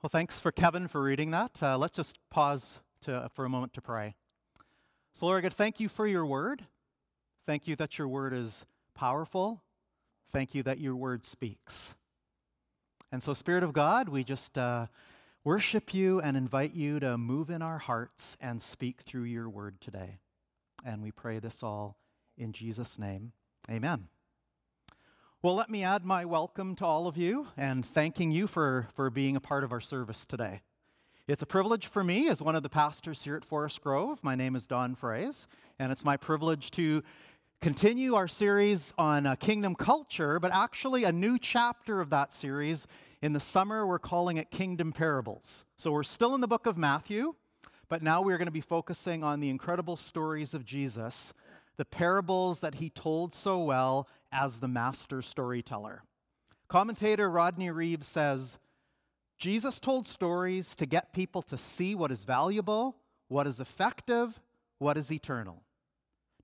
Well, thanks for Kevin for reading that. Uh, let's just pause to, for a moment to pray. So, Lord God, thank you for your word. Thank you that your word is powerful. Thank you that your word speaks. And so, Spirit of God, we just uh, worship you and invite you to move in our hearts and speak through your word today. And we pray this all in Jesus' name. Amen. Well, let me add my welcome to all of you and thanking you for, for being a part of our service today. It's a privilege for me as one of the pastors here at Forest Grove. My name is Don Fraze, and it's my privilege to continue our series on uh, kingdom culture, but actually a new chapter of that series. In the summer, we're calling it Kingdom Parables. So we're still in the book of Matthew, but now we're going to be focusing on the incredible stories of Jesus, the parables that he told so well as the master storyteller. Commentator Rodney Reeves says Jesus told stories to get people to see what is valuable, what is effective, what is eternal,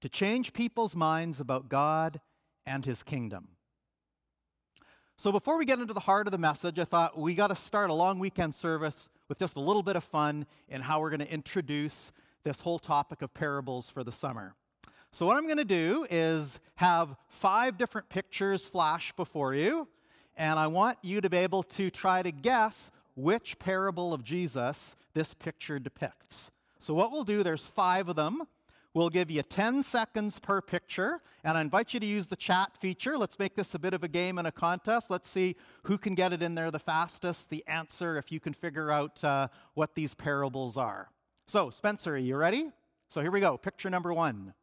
to change people's minds about God and his kingdom. So, before we get into the heart of the message, I thought we got to start a long weekend service with just a little bit of fun in how we're going to introduce this whole topic of parables for the summer. So, what I'm going to do is have five different pictures flash before you, and I want you to be able to try to guess which parable of Jesus this picture depicts. So, what we'll do, there's five of them. We'll give you 10 seconds per picture, and I invite you to use the chat feature. Let's make this a bit of a game and a contest. Let's see who can get it in there the fastest, the answer, if you can figure out uh, what these parables are. So, Spencer, are you ready? So, here we go. Picture number one.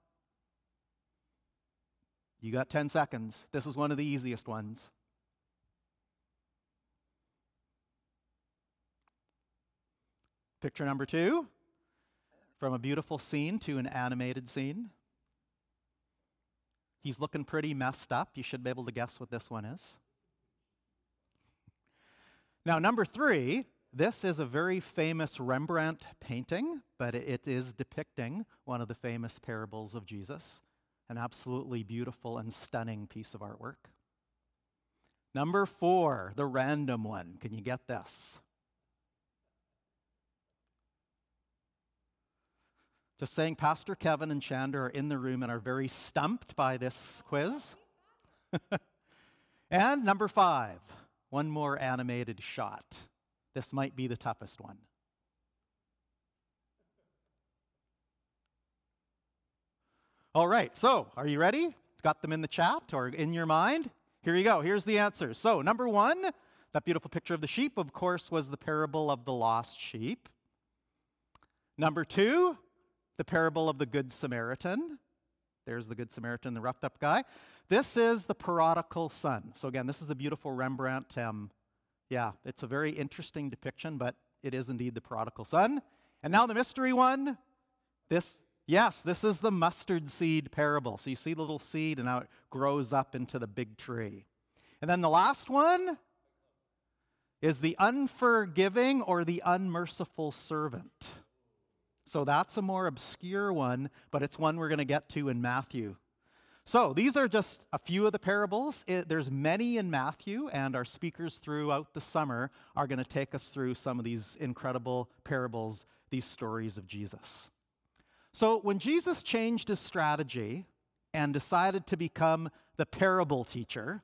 You got 10 seconds. This is one of the easiest ones. Picture number two from a beautiful scene to an animated scene. He's looking pretty messed up. You should be able to guess what this one is. Now, number three, this is a very famous Rembrandt painting, but it is depicting one of the famous parables of Jesus an absolutely beautiful and stunning piece of artwork. Number four, the random one. Can you get this? Just saying, Pastor Kevin and Chanda are in the room and are very stumped by this quiz. and number five, one more animated shot. This might be the toughest one. All right, so are you ready? Got them in the chat or in your mind? Here you go. Here's the answer. So, number one, that beautiful picture of the sheep, of course, was the parable of the lost sheep. Number two, the parable of the Good Samaritan. There's the Good Samaritan, the roughed up guy. This is the prodigal son. So, again, this is the beautiful Rembrandt. Um, yeah, it's a very interesting depiction, but it is indeed the prodigal son. And now the mystery one. This Yes, this is the mustard seed parable. So you see the little seed and how it grows up into the big tree. And then the last one is the unforgiving or the unmerciful servant. So that's a more obscure one, but it's one we're going to get to in Matthew. So these are just a few of the parables. It, there's many in Matthew, and our speakers throughout the summer are going to take us through some of these incredible parables, these stories of Jesus. So when Jesus changed his strategy and decided to become the parable teacher,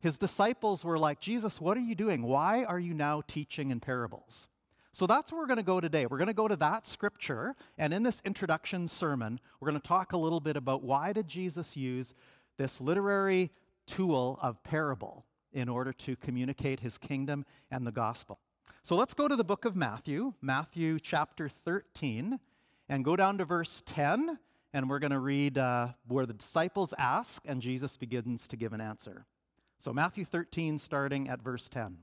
his disciples were like, Jesus, what are you doing? Why are you now teaching in parables? So that's where we're going to go today. We're going to go to that scripture, and in this introduction sermon, we're going to talk a little bit about why did Jesus use this literary tool of parable in order to communicate his kingdom and the gospel. So let's go to the book of Matthew, Matthew chapter 13, and go down to verse 10, and we're going to read uh, where the disciples ask and Jesus begins to give an answer. So, Matthew 13, starting at verse 10.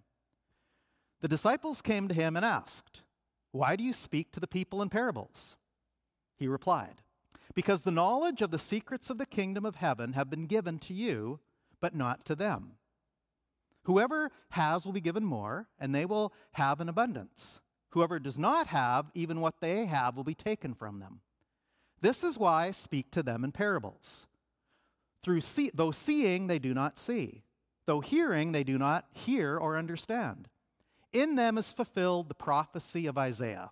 The disciples came to him and asked, Why do you speak to the people in parables? He replied, Because the knowledge of the secrets of the kingdom of heaven have been given to you, but not to them. Whoever has will be given more, and they will have an abundance. Whoever does not have, even what they have will be taken from them. This is why I speak to them in parables. Through see, though seeing, they do not see. Though hearing, they do not hear or understand. In them is fulfilled the prophecy of Isaiah.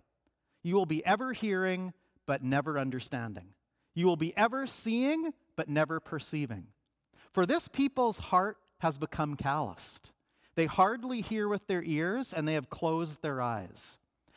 You will be ever hearing, but never understanding. You will be ever seeing, but never perceiving. For this people's heart has become calloused. They hardly hear with their ears, and they have closed their eyes.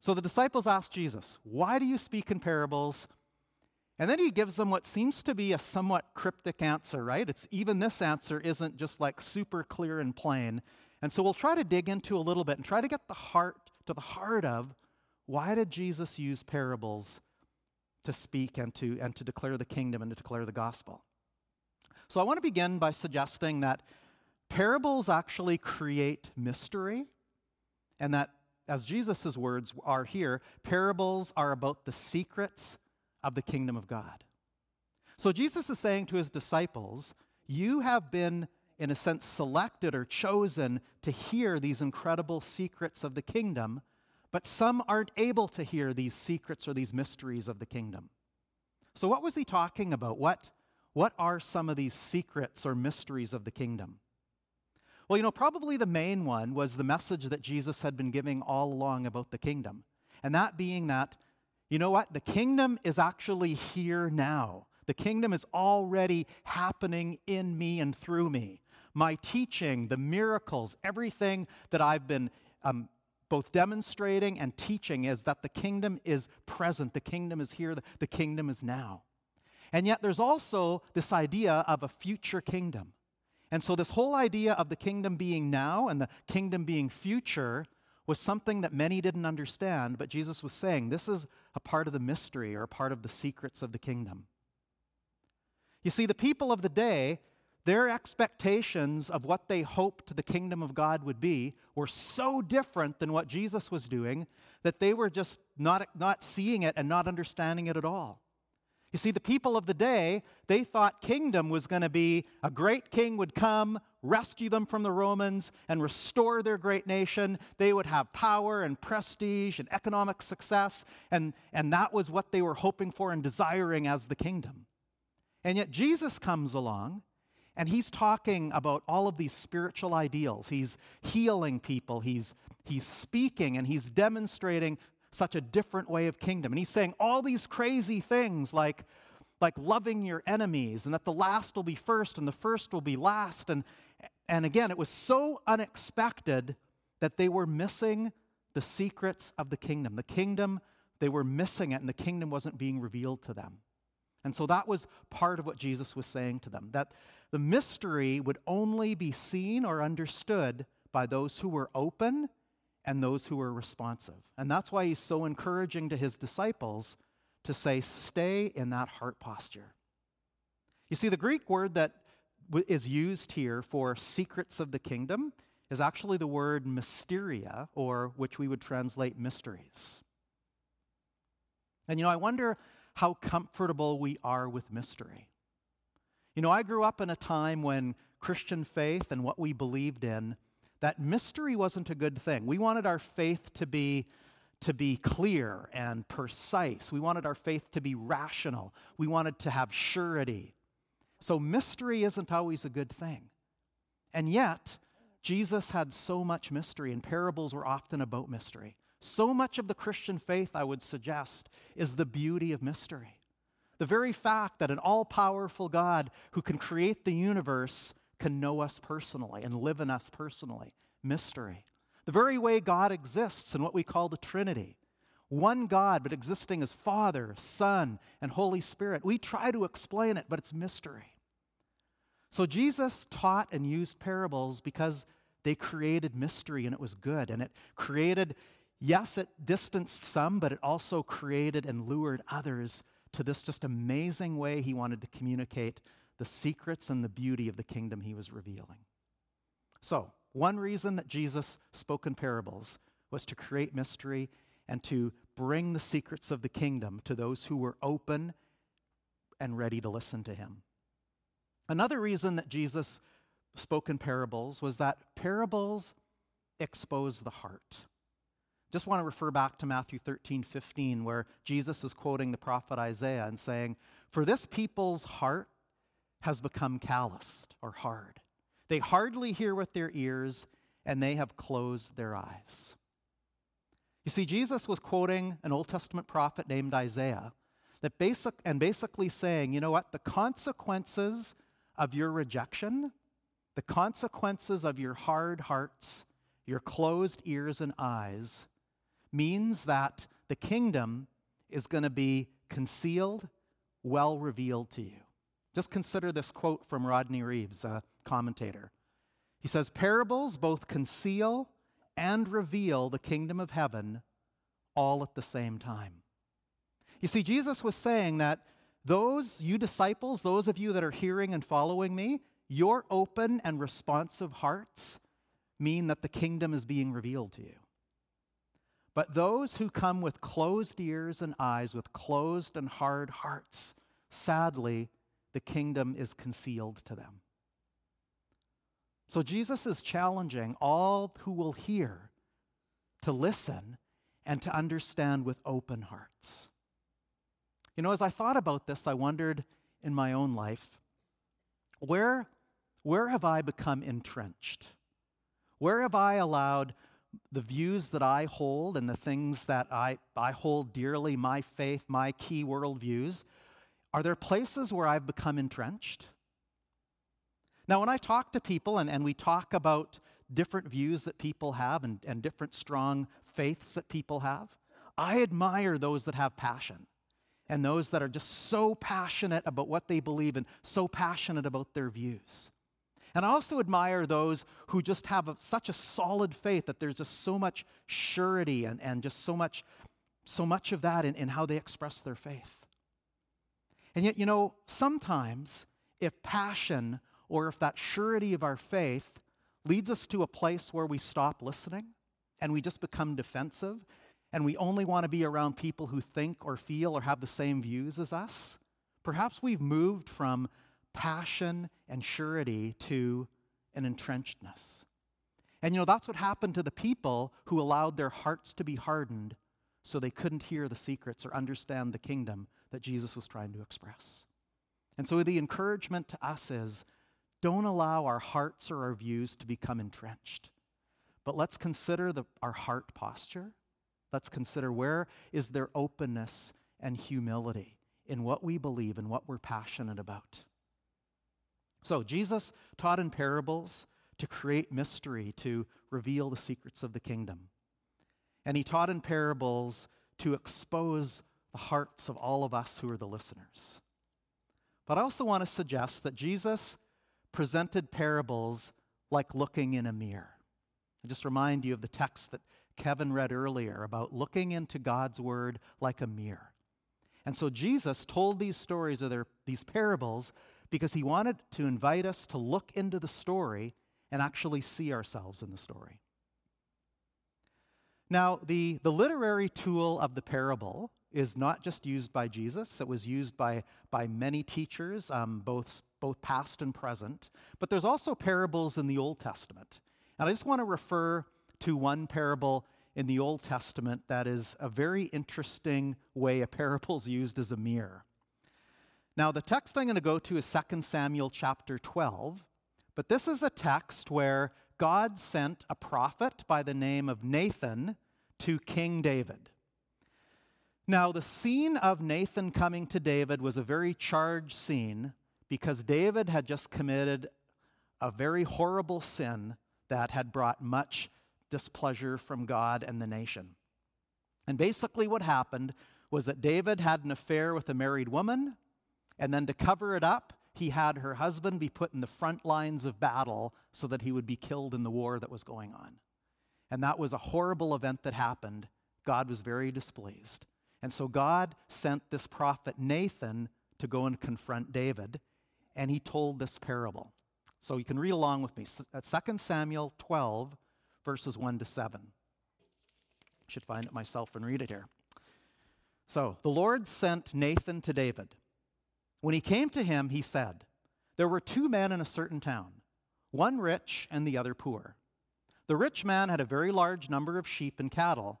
So the disciples ask Jesus, Why do you speak in parables? And then he gives them what seems to be a somewhat cryptic answer, right? It's even this answer isn't just like super clear and plain. And so we'll try to dig into a little bit and try to get the heart to the heart of why did Jesus use parables to speak and to and to declare the kingdom and to declare the gospel? So I want to begin by suggesting that parables actually create mystery and that as Jesus' words are here, parables are about the secrets of the kingdom of God. So Jesus is saying to his disciples, You have been, in a sense, selected or chosen to hear these incredible secrets of the kingdom, but some aren't able to hear these secrets or these mysteries of the kingdom. So, what was he talking about? What, what are some of these secrets or mysteries of the kingdom? Well, you know, probably the main one was the message that Jesus had been giving all along about the kingdom. And that being that you know what? The kingdom is actually here now. The kingdom is already happening in me and through me. My teaching, the miracles, everything that I've been um, both demonstrating and teaching is that the kingdom is present, the kingdom is here, the kingdom is now. And yet there's also this idea of a future kingdom. And so, this whole idea of the kingdom being now and the kingdom being future was something that many didn't understand, but Jesus was saying this is a part of the mystery or a part of the secrets of the kingdom. You see, the people of the day, their expectations of what they hoped the kingdom of God would be were so different than what Jesus was doing that they were just not, not seeing it and not understanding it at all. You see, the people of the day, they thought kingdom was going to be a great king would come, rescue them from the Romans, and restore their great nation. They would have power and prestige and economic success, and, and that was what they were hoping for and desiring as the kingdom. And yet Jesus comes along, and he's talking about all of these spiritual ideals. He's healing people, he's, he's speaking, and he's demonstrating such a different way of kingdom. And he's saying all these crazy things like, like loving your enemies and that the last will be first and the first will be last. And, and again, it was so unexpected that they were missing the secrets of the kingdom. The kingdom, they were missing it, and the kingdom wasn't being revealed to them. And so that was part of what Jesus was saying to them that the mystery would only be seen or understood by those who were open and those who are responsive. And that's why he's so encouraging to his disciples to say, stay in that heart posture. You see, the Greek word that is used here for secrets of the kingdom is actually the word mysteria, or which we would translate mysteries. And you know, I wonder how comfortable we are with mystery. You know, I grew up in a time when Christian faith and what we believed in that mystery wasn't a good thing. We wanted our faith to be to be clear and precise. We wanted our faith to be rational. We wanted to have surety. So mystery isn't always a good thing. And yet, Jesus had so much mystery, and parables were often about mystery. So much of the Christian faith, I would suggest, is the beauty of mystery. The very fact that an all powerful God who can create the universe can know us personally and live in us personally. Mystery. The very way God exists in what we call the Trinity. One God, but existing as Father, Son, and Holy Spirit. We try to explain it, but it's mystery. So Jesus taught and used parables because they created mystery and it was good. And it created, yes, it distanced some, but it also created and lured others to this just amazing way he wanted to communicate the secrets and the beauty of the kingdom he was revealing. So, one reason that Jesus spoke in parables was to create mystery, and to bring the secrets of the kingdom to those who were open and ready to listen to him. Another reason that Jesus spoke in parables was that parables expose the heart. Just want to refer back to Matthew 13, 15, where Jesus is quoting the prophet Isaiah and saying, For this people's heart has become calloused or hard. They hardly hear with their ears, and they have closed their eyes. You see, Jesus was quoting an Old Testament prophet named Isaiah that basic, and basically saying, you know what, the consequences of your rejection, the consequences of your hard hearts, your closed ears and eyes, means that the kingdom is going to be concealed, well revealed to you. Just consider this quote from Rodney Reeves, a commentator. He says, Parables both conceal and reveal the kingdom of heaven all at the same time. You see, Jesus was saying that those, you disciples, those of you that are hearing and following me, your open and responsive hearts mean that the kingdom is being revealed to you. But those who come with closed ears and eyes, with closed and hard hearts, sadly, the kingdom is concealed to them. So Jesus is challenging all who will hear to listen and to understand with open hearts. You know, as I thought about this, I wondered in my own life where, where have I become entrenched? Where have I allowed the views that I hold and the things that I, I hold dearly, my faith, my key worldviews, are there places where I've become entrenched? Now, when I talk to people and, and we talk about different views that people have and, and different strong faiths that people have, I admire those that have passion and those that are just so passionate about what they believe and so passionate about their views. And I also admire those who just have a, such a solid faith that there's just so much surety and, and just so much, so much of that in, in how they express their faith. And yet, you know, sometimes if passion or if that surety of our faith leads us to a place where we stop listening and we just become defensive and we only want to be around people who think or feel or have the same views as us, perhaps we've moved from passion and surety to an entrenchedness. And you know, that's what happened to the people who allowed their hearts to be hardened so they couldn't hear the secrets or understand the kingdom that Jesus was trying to express. And so the encouragement to us is don't allow our hearts or our views to become entrenched. But let's consider the, our heart posture. Let's consider where is there openness and humility in what we believe and what we're passionate about. So, Jesus taught in parables to create mystery, to reveal the secrets of the kingdom. And he taught in parables to expose the hearts of all of us who are the listeners. But I also want to suggest that Jesus presented parables like looking in a mirror. I just remind you of the text that Kevin read earlier about looking into God's word like a mirror. And so Jesus told these stories or their, these parables because he wanted to invite us to look into the story and actually see ourselves in the story. Now, the, the literary tool of the parable is not just used by Jesus, it was used by, by many teachers, um, both, both past and present. But there's also parables in the Old Testament. And I just want to refer to one parable in the Old Testament that is a very interesting way a parable is used as a mirror. Now, the text I'm going to go to is 2 Samuel chapter 12, but this is a text where God sent a prophet by the name of Nathan to King David. Now, the scene of Nathan coming to David was a very charged scene because David had just committed a very horrible sin that had brought much displeasure from God and the nation. And basically, what happened was that David had an affair with a married woman, and then to cover it up, he had her husband be put in the front lines of battle so that he would be killed in the war that was going on. And that was a horrible event that happened. God was very displeased. And so God sent this prophet Nathan to go and confront David, and he told this parable. So you can read along with me. 2 Samuel 12, verses 1 to 7. I Should find it myself and read it here. So, the Lord sent Nathan to David. When he came to him, he said, There were two men in a certain town, one rich and the other poor. The rich man had a very large number of sheep and cattle,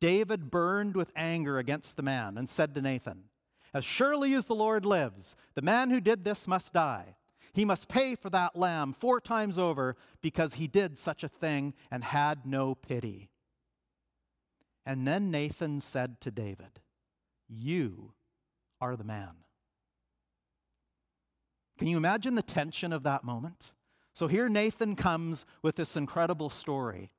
David burned with anger against the man and said to Nathan, As surely as the Lord lives, the man who did this must die. He must pay for that lamb four times over because he did such a thing and had no pity. And then Nathan said to David, You are the man. Can you imagine the tension of that moment? So here Nathan comes with this incredible story.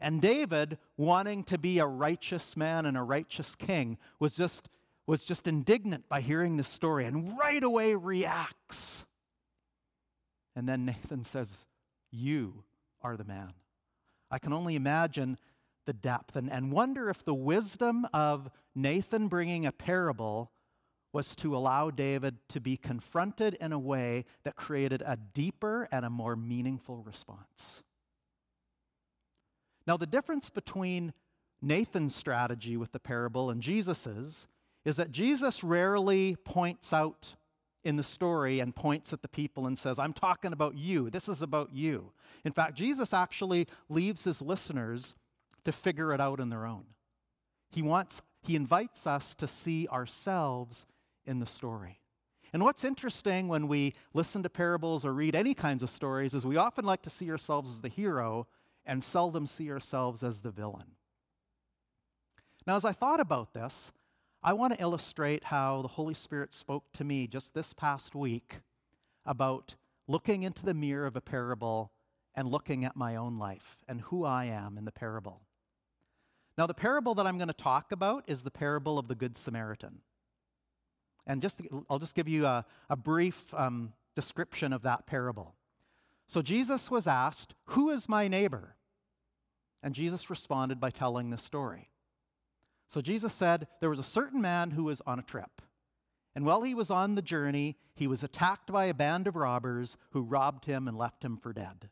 And David, wanting to be a righteous man and a righteous king, was just, was just indignant by hearing this story and right away reacts. And then Nathan says, You are the man. I can only imagine the depth and, and wonder if the wisdom of Nathan bringing a parable was to allow David to be confronted in a way that created a deeper and a more meaningful response. Now, the difference between Nathan's strategy with the parable and Jesus's is that Jesus rarely points out in the story and points at the people and says, I'm talking about you. This is about you. In fact, Jesus actually leaves his listeners to figure it out on their own. He wants he invites us to see ourselves in the story. And what's interesting when we listen to parables or read any kinds of stories is we often like to see ourselves as the hero and seldom see ourselves as the villain. Now, as I thought about this, I want to illustrate how the Holy Spirit spoke to me just this past week about looking into the mirror of a parable and looking at my own life and who I am in the parable. Now, the parable that I'm going to talk about is the parable of the Good Samaritan. And just I'll just give you a, a brief um, description of that parable. So Jesus was asked, Who is my neighbor? And Jesus responded by telling this story. So Jesus said, There was a certain man who was on a trip. And while he was on the journey, he was attacked by a band of robbers who robbed him and left him for dead.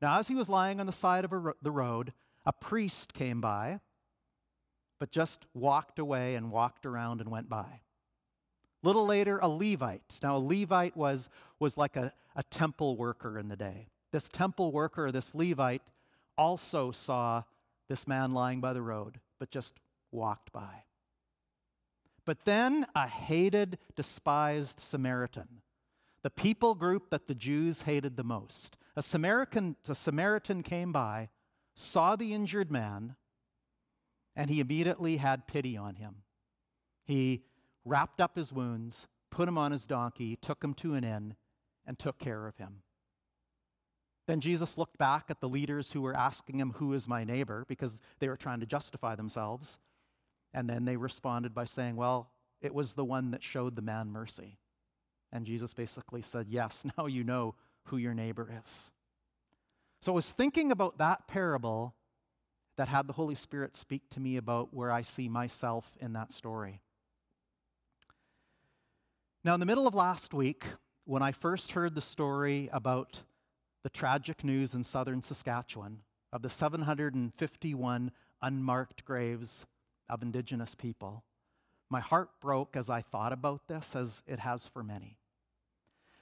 Now, as he was lying on the side of ro- the road, a priest came by, but just walked away and walked around and went by. Little later, a Levite. Now, a Levite was, was like a, a temple worker in the day. This temple worker, this Levite, also saw this man lying by the road, but just walked by. But then a hated, despised Samaritan, the people group that the Jews hated the most, a Samaritan, a Samaritan came by, saw the injured man, and he immediately had pity on him. He wrapped up his wounds, put him on his donkey, took him to an inn, and took care of him. Then Jesus looked back at the leaders who were asking him, Who is my neighbor? because they were trying to justify themselves. And then they responded by saying, Well, it was the one that showed the man mercy. And Jesus basically said, Yes, now you know who your neighbor is. So I was thinking about that parable that had the Holy Spirit speak to me about where I see myself in that story. Now, in the middle of last week, when I first heard the story about the tragic news in southern Saskatchewan of the 751 unmarked graves of Indigenous people, my heart broke as I thought about this, as it has for many.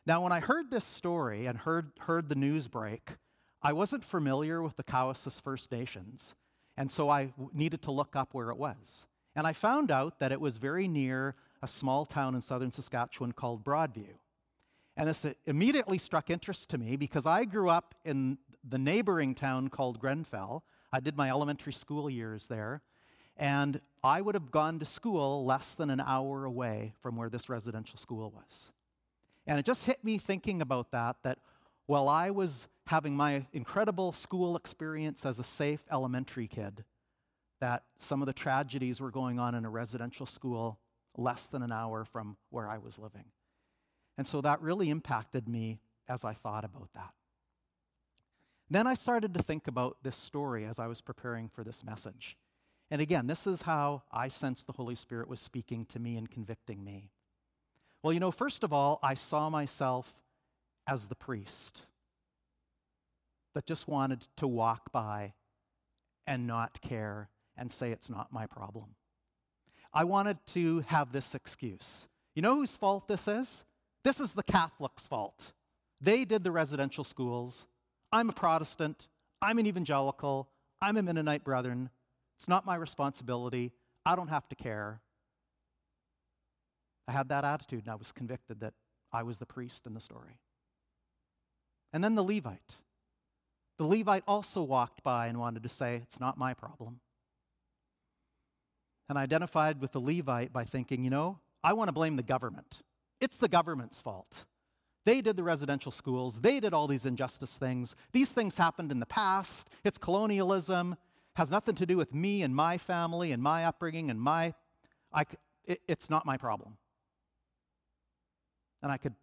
Now, when I heard this story and heard, heard the news break, I wasn't familiar with the Cowessess First Nations, and so I needed to look up where it was. And I found out that it was very near a small town in southern Saskatchewan called Broadview. And this immediately struck interest to me because I grew up in the neighboring town called Grenfell. I did my elementary school years there. And I would have gone to school less than an hour away from where this residential school was. And it just hit me thinking about that, that while I was having my incredible school experience as a safe elementary kid that some of the tragedies were going on in a residential school less than an hour from where I was living. And so that really impacted me as I thought about that. Then I started to think about this story as I was preparing for this message. And again, this is how I sensed the Holy Spirit was speaking to me and convicting me. Well, you know, first of all, I saw myself as the priest that just wanted to walk by and not care and say it's not my problem. I wanted to have this excuse. You know whose fault this is? This is the Catholics' fault. They did the residential schools. I'm a Protestant. I'm an evangelical. I'm a Mennonite brethren. It's not my responsibility. I don't have to care. I had that attitude and I was convicted that I was the priest in the story. And then the Levite. The Levite also walked by and wanted to say, It's not my problem. And identified with the Levite by thinking, you know, I want to blame the government. It's the government's fault. They did the residential schools, they did all these injustice things. These things happened in the past. It's colonialism, has nothing to do with me and my family and my upbringing and my. I, it, it's not my problem. And I could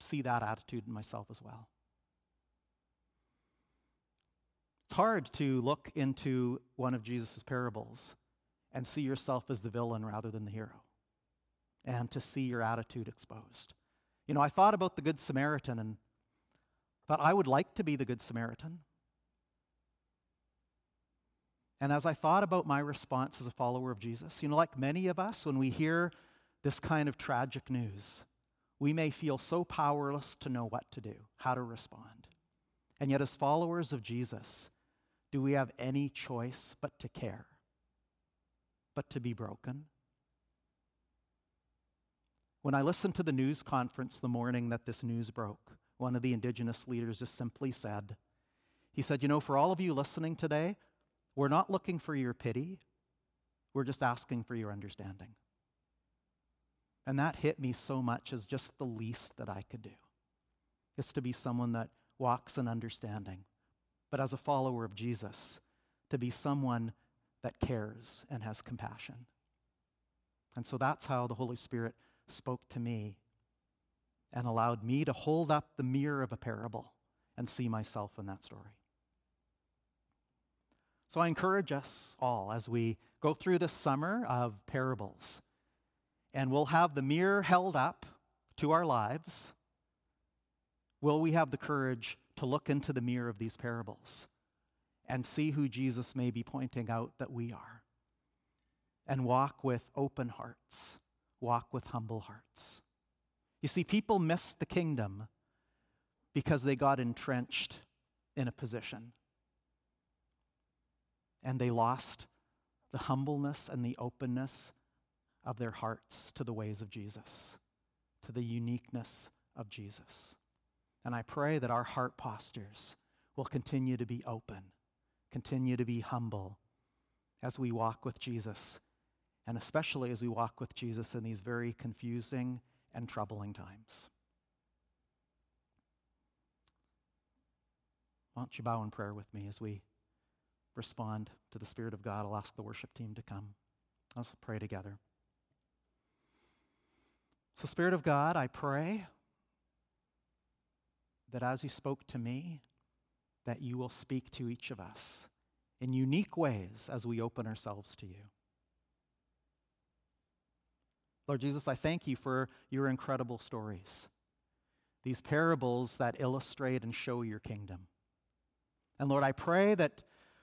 see that attitude in myself as well. It's hard to look into one of Jesus' parables and see yourself as the villain rather than the hero, and to see your attitude exposed. You know, I thought about the Good Samaritan and thought I would like to be the Good Samaritan. And as I thought about my response as a follower of Jesus, you know, like many of us, when we hear this kind of tragic news, we may feel so powerless to know what to do, how to respond. And yet, as followers of Jesus, do we have any choice but to care? But to be broken. When I listened to the news conference the morning that this news broke, one of the indigenous leaders just simply said, he said, You know, for all of you listening today, we're not looking for your pity, we're just asking for your understanding. And that hit me so much as just the least that I could do, is to be someone that walks in understanding. But as a follower of Jesus, to be someone that cares and has compassion. And so that's how the Holy Spirit spoke to me and allowed me to hold up the mirror of a parable and see myself in that story. So I encourage us all as we go through this summer of parables, and we'll have the mirror held up to our lives. Will we have the courage to look into the mirror of these parables and see who Jesus may be pointing out that we are. And walk with open hearts, walk with humble hearts. You see, people miss the kingdom because they got entrenched in a position. And they lost the humbleness and the openness of their hearts to the ways of Jesus, to the uniqueness of Jesus. And I pray that our heart postures will continue to be open continue to be humble as we walk with Jesus, and especially as we walk with Jesus in these very confusing and troubling times. Why don't you bow in prayer with me as we respond to the Spirit of God? I'll ask the worship team to come. Let's pray together. So, Spirit of God, I pray that as you spoke to me, that you will speak to each of us in unique ways as we open ourselves to you. Lord Jesus, I thank you for your incredible stories, these parables that illustrate and show your kingdom. And Lord, I pray that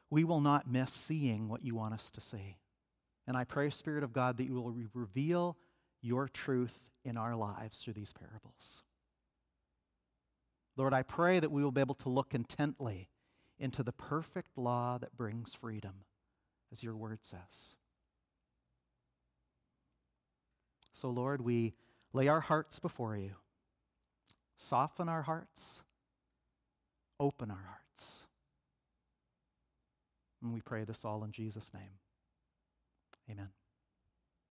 we will not miss seeing what you want us to see. And I pray, Spirit of God, that you will re- reveal your truth in our lives through these parables. Lord, I pray that we will be able to look intently into the perfect law that brings freedom, as your word says. So, Lord, we lay our hearts before you. Soften our hearts, open our hearts. And we pray this all in Jesus' name. Amen.